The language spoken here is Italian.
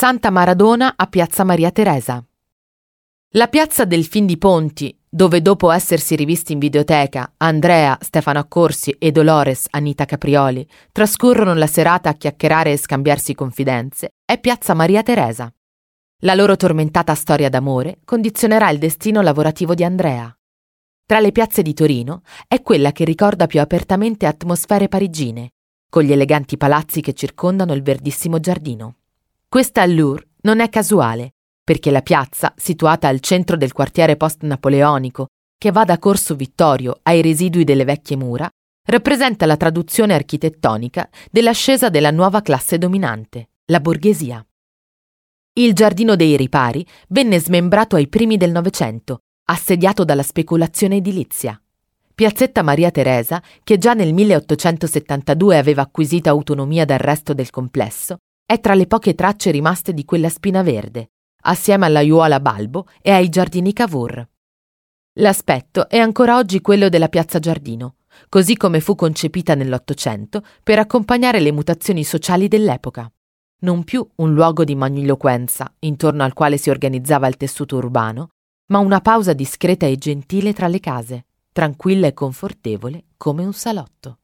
Santa Maradona a Piazza Maria Teresa. La piazza del Fin di Ponti, dove dopo essersi rivisti in videoteca Andrea, Stefano Accorsi e Dolores Anita Caprioli trascorrono la serata a chiacchierare e scambiarsi confidenze, è Piazza Maria Teresa. La loro tormentata storia d'amore condizionerà il destino lavorativo di Andrea. Tra le piazze di Torino è quella che ricorda più apertamente atmosfere parigine, con gli eleganti palazzi che circondano il verdissimo giardino. Questa allure non è casuale, perché la piazza, situata al centro del quartiere post-napoleonico, che va da Corso Vittorio ai residui delle vecchie mura, rappresenta la traduzione architettonica dell'ascesa della nuova classe dominante, la borghesia. Il giardino dei ripari venne smembrato ai primi del Novecento, assediato dalla speculazione edilizia. Piazzetta Maria Teresa, che già nel 1872 aveva acquisito autonomia dal resto del complesso, è tra le poche tracce rimaste di quella spina verde, assieme alla Iuola Balbo e ai giardini Cavour. L'aspetto è ancora oggi quello della piazza Giardino, così come fu concepita nell'Ottocento per accompagnare le mutazioni sociali dell'epoca non più un luogo di magniloquenza intorno al quale si organizzava il tessuto urbano, ma una pausa discreta e gentile tra le case, tranquilla e confortevole come un salotto.